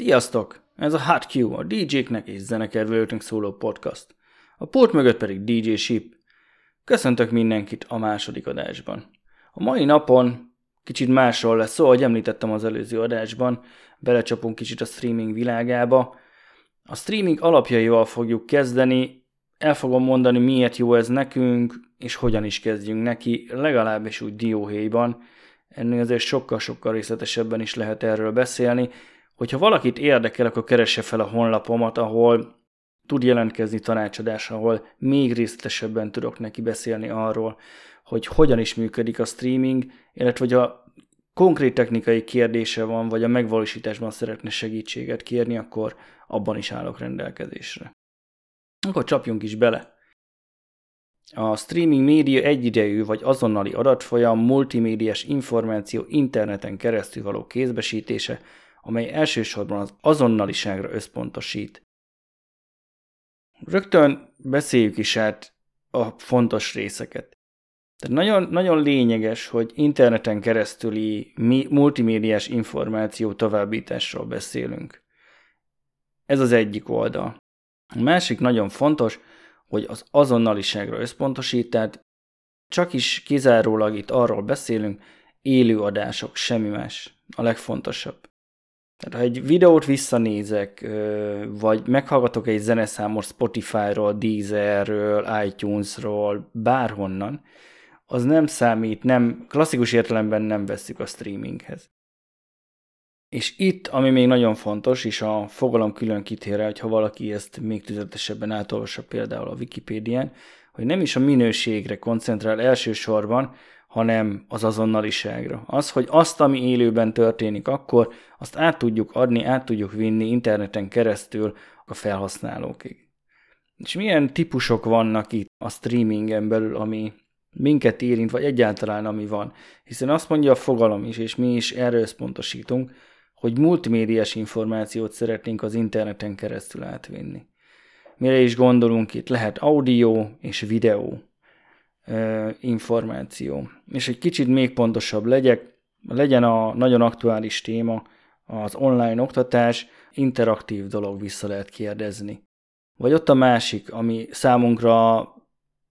Sziasztok! Ez a Hot Q, a DJ-knek és zenekedvelőknek szóló podcast. A pult mögött pedig DJ Ship. Köszöntök mindenkit a második adásban. A mai napon kicsit másról lesz szó, ahogy említettem az előző adásban, belecsapunk kicsit a streaming világába. A streaming alapjaival fogjuk kezdeni, el fogom mondani, miért jó ez nekünk, és hogyan is kezdjünk neki, legalábbis úgy dióhéjban. Ennél azért sokkal-sokkal részletesebben is lehet erről beszélni, Hogyha valakit érdekel, akkor keresse fel a honlapomat, ahol tud jelentkezni tanácsadás, ahol még részletesebben tudok neki beszélni arról, hogy hogyan is működik a streaming, illetve hogy a konkrét technikai kérdése van, vagy a megvalósításban szeretne segítséget kérni, akkor abban is állok rendelkezésre. Akkor csapjunk is bele. A streaming média egyidejű vagy azonnali adatfolyam, multimédiás információ interneten keresztül való kézbesítése, amely elsősorban az azonnaliságra összpontosít. Rögtön beszéljük is át a fontos részeket. Tehát nagyon, nagyon lényeges, hogy interneten keresztüli multimédiás információ továbbításról beszélünk. Ez az egyik oldal. A másik nagyon fontos, hogy az azonnaliságra összpontosít, tehát csak is kizárólag itt arról beszélünk, élőadások, semmi más, a legfontosabb. Tehát ha egy videót visszanézek, vagy meghallgatok egy zeneszámot Spotify-ról, Deezerről, iTunes-ról, bárhonnan, az nem számít, nem, klasszikus értelemben nem veszük a streaminghez. És itt, ami még nagyon fontos, és a fogalom külön kitére, hogy ha valaki ezt még tüzetesebben átolvassa például a Wikipédián, hogy nem is a minőségre koncentrál elsősorban, hanem az azonnaliságra. Az, hogy azt, ami élőben történik akkor, azt át tudjuk adni, át tudjuk vinni interneten keresztül a felhasználókig. És milyen típusok vannak itt a streamingen belül, ami minket érint, vagy egyáltalán ami van. Hiszen azt mondja a fogalom is, és mi is erre összpontosítunk, hogy multimédiás információt szeretnénk az interneten keresztül átvinni. Mire is gondolunk itt? Lehet audio és videó információ. És egy kicsit még pontosabb legyek, legyen a nagyon aktuális téma az online oktatás, interaktív dolog vissza lehet kérdezni. Vagy ott a másik, ami számunkra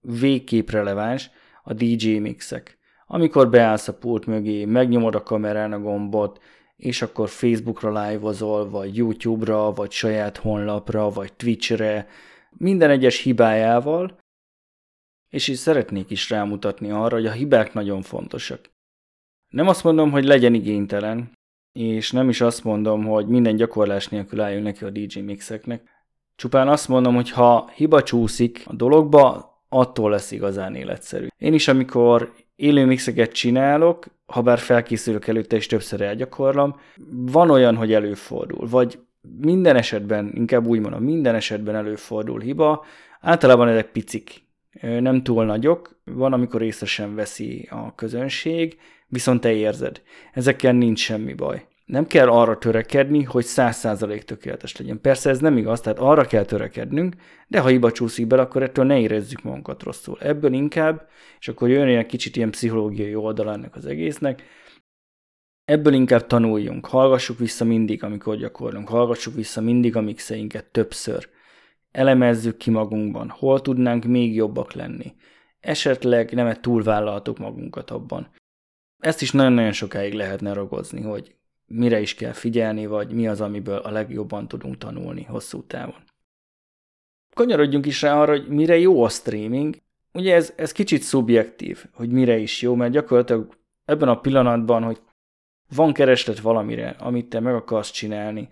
végképp releváns, a DJ mixek. Amikor beállsz a pult mögé, megnyomod a kamerán a gombot, és akkor Facebookra live-ozol, vagy YouTube-ra, vagy saját honlapra, vagy Twitch-re, minden egyes hibájával, és így szeretnék is rámutatni arra, hogy a hibák nagyon fontosak. Nem azt mondom, hogy legyen igénytelen, és nem is azt mondom, hogy minden gyakorlás nélkül álljon neki a DJ mixeknek. Csupán azt mondom, hogy ha hiba csúszik a dologba, attól lesz igazán életszerű. Én is, amikor élő mixeket csinálok, ha bár felkészülök előtte és többször elgyakorlom, van olyan, hogy előfordul, vagy minden esetben, inkább úgy mondom, minden esetben előfordul hiba, általában ezek picik, nem túl nagyok, van, amikor észre sem veszi a közönség, viszont te érzed. Ezekkel nincs semmi baj. Nem kell arra törekedni, hogy száz százalék tökéletes legyen. Persze ez nem igaz, tehát arra kell törekednünk, de ha hiba csúszik bele, akkor ettől ne érezzük magunkat rosszul. Ebből inkább, és akkor jön egy kicsit ilyen pszichológiai oldal ennek az egésznek, ebből inkább tanuljunk, hallgassuk vissza mindig, amikor gyakorlunk, hallgassuk vissza mindig a mixeinket többször elemezzük ki magunkban, hol tudnánk még jobbak lenni. Esetleg nem túlvállaltuk magunkat abban. Ezt is nagyon-nagyon sokáig lehetne ragozni, hogy mire is kell figyelni, vagy mi az, amiből a legjobban tudunk tanulni hosszú távon. Kanyarodjunk is rá arra, hogy mire jó a streaming. Ugye ez, ez kicsit szubjektív, hogy mire is jó, mert gyakorlatilag ebben a pillanatban, hogy van kereslet valamire, amit te meg akarsz csinálni,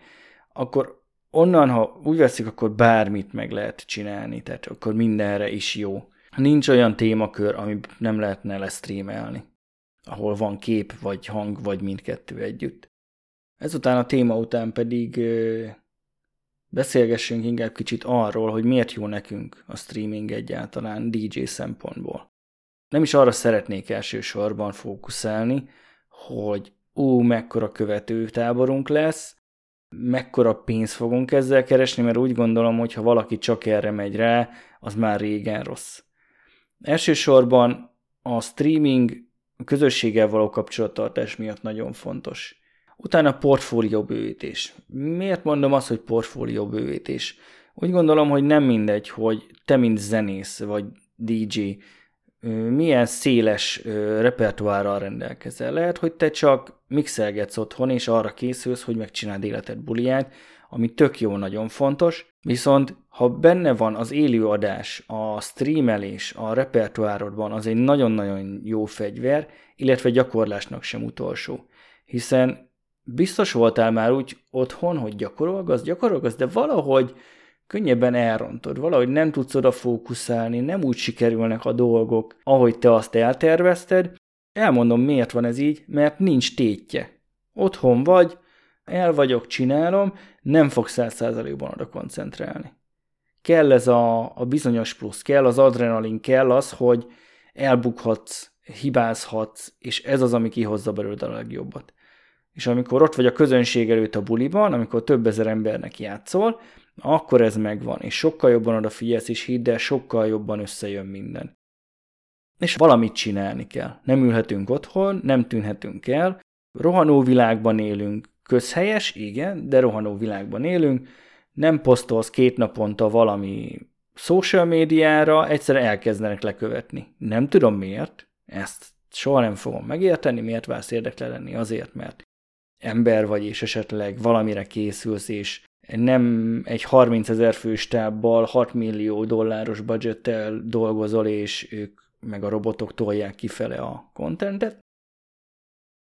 akkor onnan, ha úgy veszik, akkor bármit meg lehet csinálni, tehát akkor mindenre is jó. Nincs olyan témakör, ami nem lehetne lesztreamelni, ahol van kép, vagy hang, vagy mindkettő együtt. Ezután a téma után pedig beszélgessünk inkább kicsit arról, hogy miért jó nekünk a streaming egyáltalán DJ szempontból. Nem is arra szeretnék elsősorban fókuszálni, hogy ú, mekkora követőtáborunk lesz, mekkora pénzt fogunk ezzel keresni, mert úgy gondolom, hogy ha valaki csak erre megy rá, az már régen rossz. Elsősorban a streaming közösséggel való kapcsolattartás miatt nagyon fontos. Utána portfólió bővítés. Miért mondom azt, hogy portfólió bővítés? Úgy gondolom, hogy nem mindegy, hogy te, mint zenész vagy DJ, milyen széles repertoárral rendelkezel. Lehet, hogy te csak mixelgetsz otthon, és arra készülsz, hogy megcsináld életed buliát, ami tök jó, nagyon fontos, viszont ha benne van az élőadás, a streamelés a repertoárodban, az egy nagyon-nagyon jó fegyver, illetve gyakorlásnak sem utolsó. Hiszen biztos voltál már úgy otthon, hogy gyakorolgasz, gyakorolgasz, de valahogy könnyebben elrontod, valahogy nem tudsz oda fókuszálni, nem úgy sikerülnek a dolgok, ahogy te azt eltervezted. Elmondom, miért van ez így, mert nincs tétje. Otthon vagy, el vagyok, csinálom, nem fogsz száz százalékban oda koncentrálni. Kell ez a, a bizonyos plusz, kell az adrenalin, kell az, hogy elbukhatsz, hibázhatsz, és ez az, ami kihozza belőled a legjobbat. És amikor ott vagy a közönség előtt a buliban, amikor több ezer embernek játszol, akkor ez megvan, és sokkal jobban odafigyelsz, és hidd el, sokkal jobban összejön minden. És valamit csinálni kell. Nem ülhetünk otthon, nem tűnhetünk el, rohanó világban élünk, közhelyes, igen, de rohanó világban élünk, nem posztolsz két naponta valami social médiára, egyszerűen elkezdenek lekövetni. Nem tudom miért, ezt soha nem fogom megérteni, miért válsz érdekle lenni, azért, mert ember vagy, és esetleg valamire készülsz, és nem egy 30 ezer fős tábbal 6 millió dolláros budgettel dolgozol, és ők meg a robotok tolják kifele a kontentet,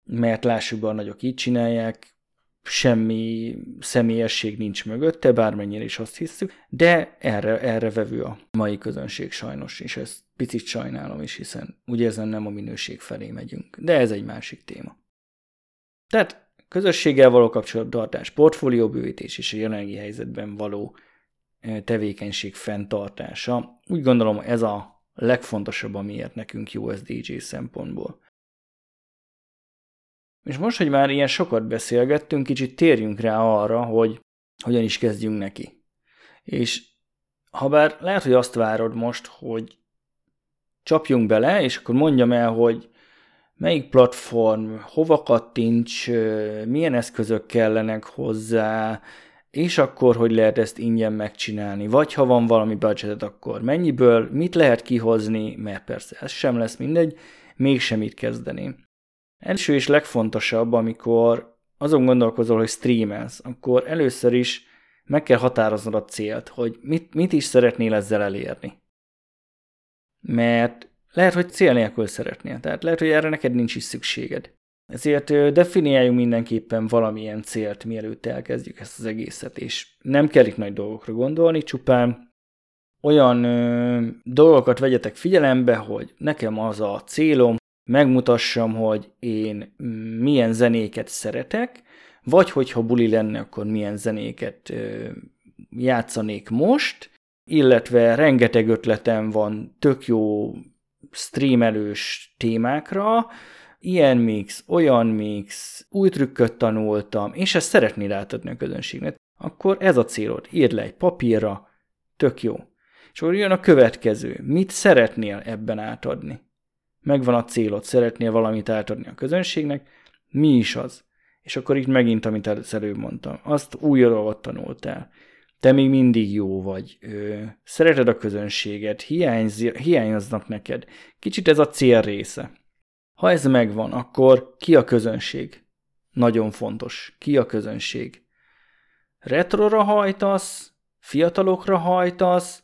mert lássuk be, a nagyok így csinálják, semmi személyesség nincs mögötte, bármennyire is azt hiszük, de erre, erre vevő a mai közönség sajnos, és ezt picit sajnálom is, hiszen úgy érzem nem a minőség felé megyünk, de ez egy másik téma. Tehát közösséggel való kapcsolattartás, portfólióbővítés és a jelenlegi helyzetben való tevékenység fenntartása. Úgy gondolom ez a legfontosabb, amiért nekünk jó ez DJ szempontból. És most, hogy már ilyen sokat beszélgettünk, kicsit térjünk rá arra, hogy hogyan is kezdjünk neki. És ha bár lehet, hogy azt várod most, hogy csapjunk bele, és akkor mondjam el, hogy melyik platform, hova kattints, milyen eszközök kellenek hozzá, és akkor hogy lehet ezt ingyen megcsinálni, vagy ha van valami budgetet, akkor mennyiből, mit lehet kihozni, mert persze ez sem lesz mindegy, mégsem itt kezdeném. Első és legfontosabb, amikor azon gondolkozol, hogy streamelsz, akkor először is meg kell határoznod a célt, hogy mit, mit is szeretnél ezzel elérni. Mert lehet, hogy cél nélkül szeretnél, tehát lehet, hogy erre neked nincs is szükséged. Ezért definiáljunk mindenképpen valamilyen célt, mielőtt elkezdjük ezt az egészet, és nem kell itt nagy dolgokra gondolni, csupán olyan ö, dolgokat vegyetek figyelembe, hogy nekem az a célom, megmutassam, hogy én milyen zenéket szeretek, vagy hogyha buli lenne, akkor milyen zenéket ö, játszanék most, illetve rengeteg ötletem van tök jó streamelős témákra, ilyen mix, olyan mix, új trükköt tanultam, és ezt szeretnéd átadni a közönségnek, akkor ez a célod. Írd le egy papírra, tök jó. És akkor jön a következő. Mit szeretnél ebben átadni? Megvan a célod, szeretnél valamit átadni a közönségnek, mi is az? És akkor itt megint, amit előbb mondtam, azt újra tanultál te még mindig jó vagy, ö, szereted a közönséget, hiányz, hiányoznak neked. Kicsit ez a cél része. Ha ez megvan, akkor ki a közönség? Nagyon fontos. Ki a közönség? Retrora hajtasz, fiatalokra hajtasz,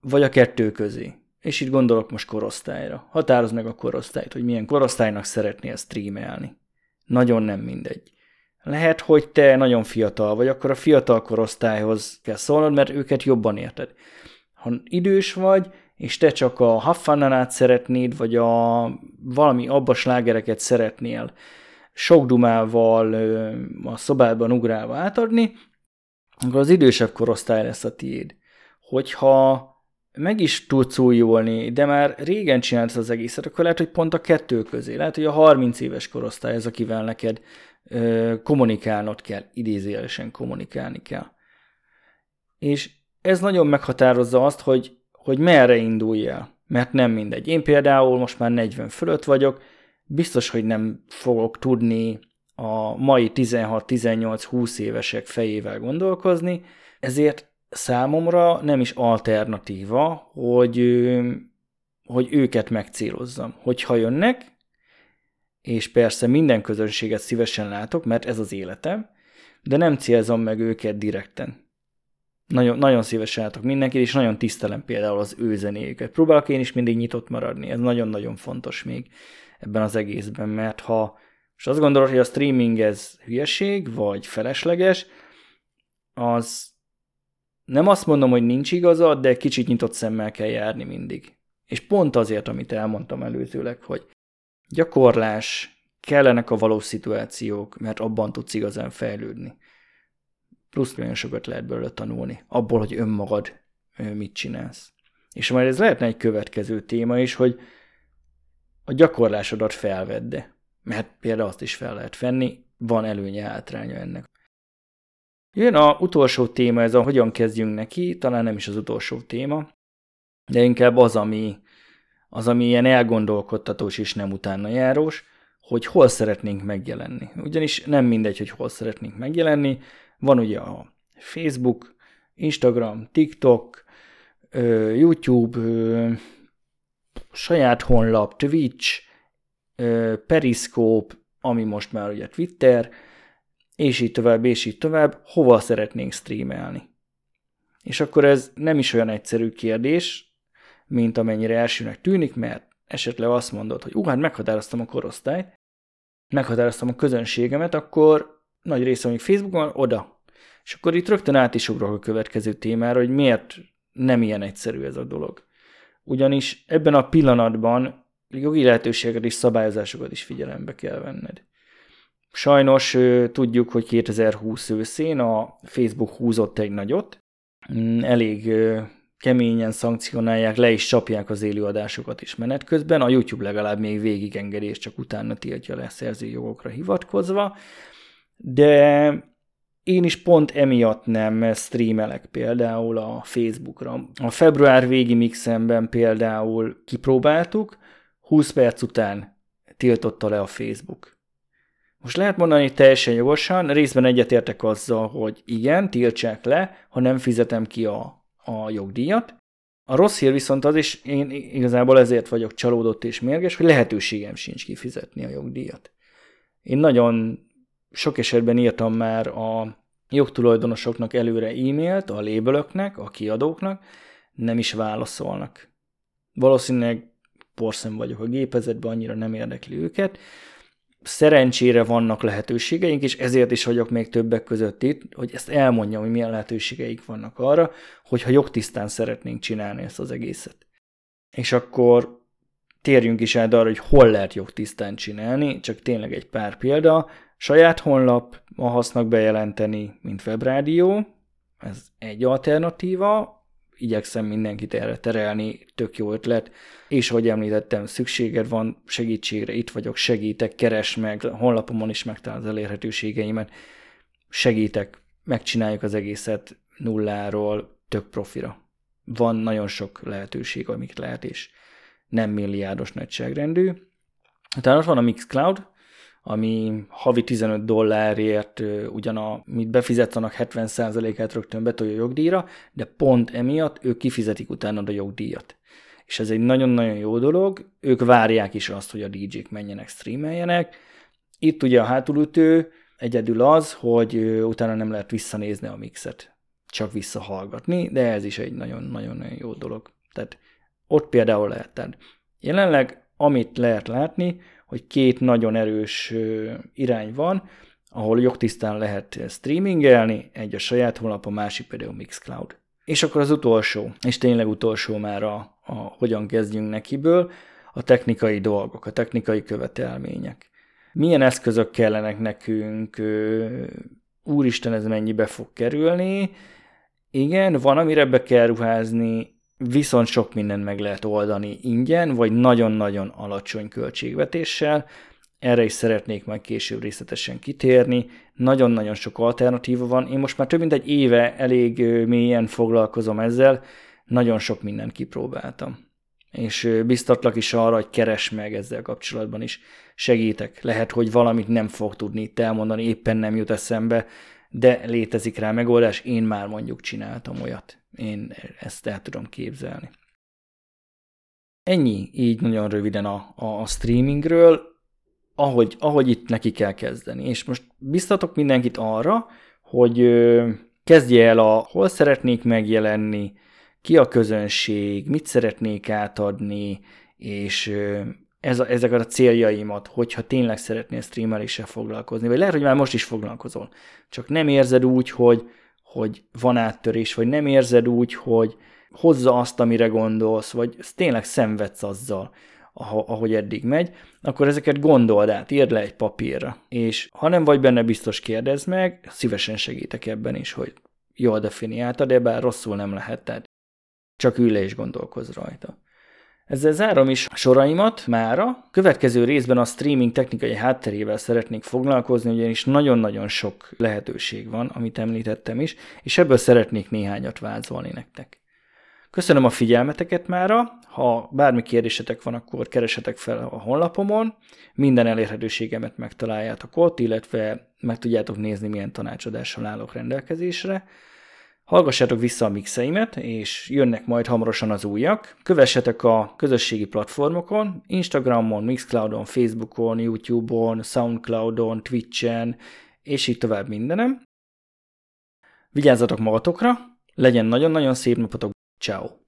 vagy a kettő közé? És itt gondolok most korosztályra. Határozd meg a korosztályt, hogy milyen korosztálynak szeretnél streamelni. Nagyon nem mindegy. Lehet, hogy te nagyon fiatal vagy, akkor a fiatal korosztályhoz kell szólnod, mert őket jobban érted. Ha idős vagy, és te csak a Haffananát szeretnéd, vagy a valami abba slágereket szeretnél sok dumával a szobában ugrálva átadni, akkor az idősebb korosztály lesz a tiéd. Hogyha meg is tudsz újulni, de már régen csinálsz az egészet, akkor lehet, hogy pont a kettő közé, lehet, hogy a 30 éves korosztály az, akivel neked kommunikálnod kell, idézélesen kommunikálni kell. És ez nagyon meghatározza azt, hogy, hogy merre indulj el, mert nem mindegy. Én például most már 40 fölött vagyok, biztos, hogy nem fogok tudni a mai 16-18-20 évesek fejével gondolkozni, ezért számomra nem is alternatíva, hogy, hogy őket megcélozzam. Hogyha jönnek, és persze minden közönséget szívesen látok, mert ez az életem, de nem célzom meg őket direkten. Nagyon, nagyon szívesen látok mindenkit, és nagyon tisztelem például az ő zenéjüket. Próbálok én is mindig nyitott maradni, ez nagyon-nagyon fontos még ebben az egészben, mert ha és azt gondolod, hogy a streaming ez hülyeség, vagy felesleges, az nem azt mondom, hogy nincs igazad, de kicsit nyitott szemmel kell járni mindig. És pont azért, amit elmondtam előzőleg, hogy gyakorlás, kellenek a valós szituációk, mert abban tudsz igazán fejlődni. Plusz nagyon sokat lehet belőle tanulni, abból, hogy önmagad mit csinálsz. És majd ez lehetne egy következő téma is, hogy a gyakorlásodat felvedde. Mert például azt is fel lehet venni, van előnye, hátránya ennek. Jön a utolsó téma, ez a hogyan kezdjünk neki, talán nem is az utolsó téma, de inkább az, ami, az, ami ilyen elgondolkodtatós és nem utána járós, hogy hol szeretnénk megjelenni. Ugyanis nem mindegy, hogy hol szeretnénk megjelenni. Van ugye a Facebook, Instagram, TikTok, YouTube, saját honlap, Twitch, Periscope, ami most már ugye Twitter, és így tovább, és így tovább, hova szeretnénk streamelni. És akkor ez nem is olyan egyszerű kérdés, mint amennyire elsőnek tűnik, mert esetleg azt mondod, hogy hát meghatároztam a korosztályt, meghatároztam a közönségemet, akkor nagy része mondjuk Facebookon, oda. És akkor itt rögtön át is ugrok a következő témára, hogy miért nem ilyen egyszerű ez a dolog. Ugyanis ebben a pillanatban jogi lehetőségeket és szabályozásokat is figyelembe kell venned. Sajnos tudjuk, hogy 2020 őszén a Facebook húzott egy nagyot, mm, elég keményen szankcionálják, le is csapják az élőadásokat is menet közben, a YouTube legalább még végig engedi, és csak utána tiltja le szerzői jogokra hivatkozva, de én is pont emiatt nem streamelek például a Facebookra. A február végi mixemben például kipróbáltuk, 20 perc után tiltotta le a Facebook. Most lehet mondani teljesen jogosan, részben egyetértek azzal, hogy igen, tiltsák le, ha nem fizetem ki a, a jogdíjat. A rossz hír viszont az, és én igazából ezért vagyok csalódott és mérges, hogy lehetőségem sincs kifizetni a jogdíjat. Én nagyon sok esetben írtam már a jogtulajdonosoknak előre e-mailt, a lébölöknek, a kiadóknak, nem is válaszolnak. Valószínűleg porszem vagyok a gépezetben, annyira nem érdekli őket. Szerencsére vannak lehetőségeink, és ezért is vagyok még többek között itt, hogy ezt elmondjam, hogy milyen lehetőségeik vannak arra, hogyha jogtisztán szeretnénk csinálni ezt az egészet. És akkor térjünk is át arra, hogy hol lehet jogtisztán csinálni, csak tényleg egy pár példa. Saját honlap, ma hasznak bejelenteni, mint webrádió, ez egy alternatíva, igyekszem mindenkit erre terelni, tök jó ötlet, és ahogy említettem, szükséged van segítségre, itt vagyok, segítek, keres meg, honlapomon is megtalál az elérhetőségeimet, segítek, megcsináljuk az egészet nulláról, tök profira. Van nagyon sok lehetőség, amit lehet, és nem milliárdos nagyságrendű. Utána ott van a Mixcloud, ami havi 15 dollárért ugyan a, mit befizetsz, annak 70%-át rögtön betolja a jogdíjra, de pont emiatt ők kifizetik utána a jogdíjat. És ez egy nagyon-nagyon jó dolog, ők várják is azt, hogy a DJ-k menjenek, streameljenek. Itt ugye a hátulütő egyedül az, hogy utána nem lehet visszanézni a mixet, csak visszahallgatni, de ez is egy nagyon-nagyon jó dolog. Tehát ott például lehet. Jelenleg amit lehet látni, hogy két nagyon erős irány van, ahol jogtisztán lehet streamingelni, egy a saját honlap, a másik például Mixcloud. És akkor az utolsó, és tényleg utolsó már a, a hogyan kezdjünk nekiből, a technikai dolgok, a technikai követelmények. Milyen eszközök kellenek nekünk, úristen, ez mennyibe fog kerülni. Igen, van, amire be kell ruházni, viszont sok mindent meg lehet oldani ingyen, vagy nagyon-nagyon alacsony költségvetéssel. Erre is szeretnék majd később részletesen kitérni. Nagyon-nagyon sok alternatíva van. Én most már több mint egy éve elég mélyen foglalkozom ezzel, nagyon sok mindent kipróbáltam. és biztatlak is arra, hogy keres meg ezzel kapcsolatban is. Segítek. Lehet, hogy valamit nem fog tudni itt elmondani, éppen nem jut eszembe, de létezik rá megoldás. Én már mondjuk csináltam olyat. Én ezt el tudom képzelni. Ennyi így nagyon röviden a, a streamingről, ahogy, ahogy itt neki kell kezdeni. És most biztatok mindenkit arra, hogy kezdje el a hol szeretnék megjelenni, ki a közönség, mit szeretnék átadni, és ez a, ezeket a céljaimat, hogyha tényleg szeretnél streameléssel foglalkozni, vagy lehet, hogy már most is foglalkozol, csak nem érzed úgy, hogy, hogy van áttörés, vagy nem érzed úgy, hogy hozza azt, amire gondolsz, vagy tényleg szenvedsz azzal, ahogy eddig megy, akkor ezeket gondold át, írd le egy papírra. És ha nem vagy benne biztos, kérdezd meg, szívesen segítek ebben is, hogy jól definiáltad, de bár rosszul nem lehet, tehát csak ülj le és gondolkozz rajta. Ezzel zárom is soraimat mára. Következő részben a streaming technikai hátterével szeretnék foglalkozni, ugyanis nagyon-nagyon sok lehetőség van, amit említettem is, és ebből szeretnék néhányat vázolni nektek. Köszönöm a figyelmeteket mára, ha bármi kérdésetek van, akkor keresetek fel a honlapomon, minden elérhetőségemet megtaláljátok ott, illetve meg tudjátok nézni, milyen tanácsadással állok rendelkezésre. Hallgassátok vissza a mixeimet, és jönnek majd hamarosan az újak. Kövessetek a közösségi platformokon, Instagramon, Mixcloudon, Facebookon, YouTube-on, Soundcloudon, Twitchen, és így tovább mindenem. Vigyázzatok magatokra, legyen nagyon-nagyon szép napotok, ciao.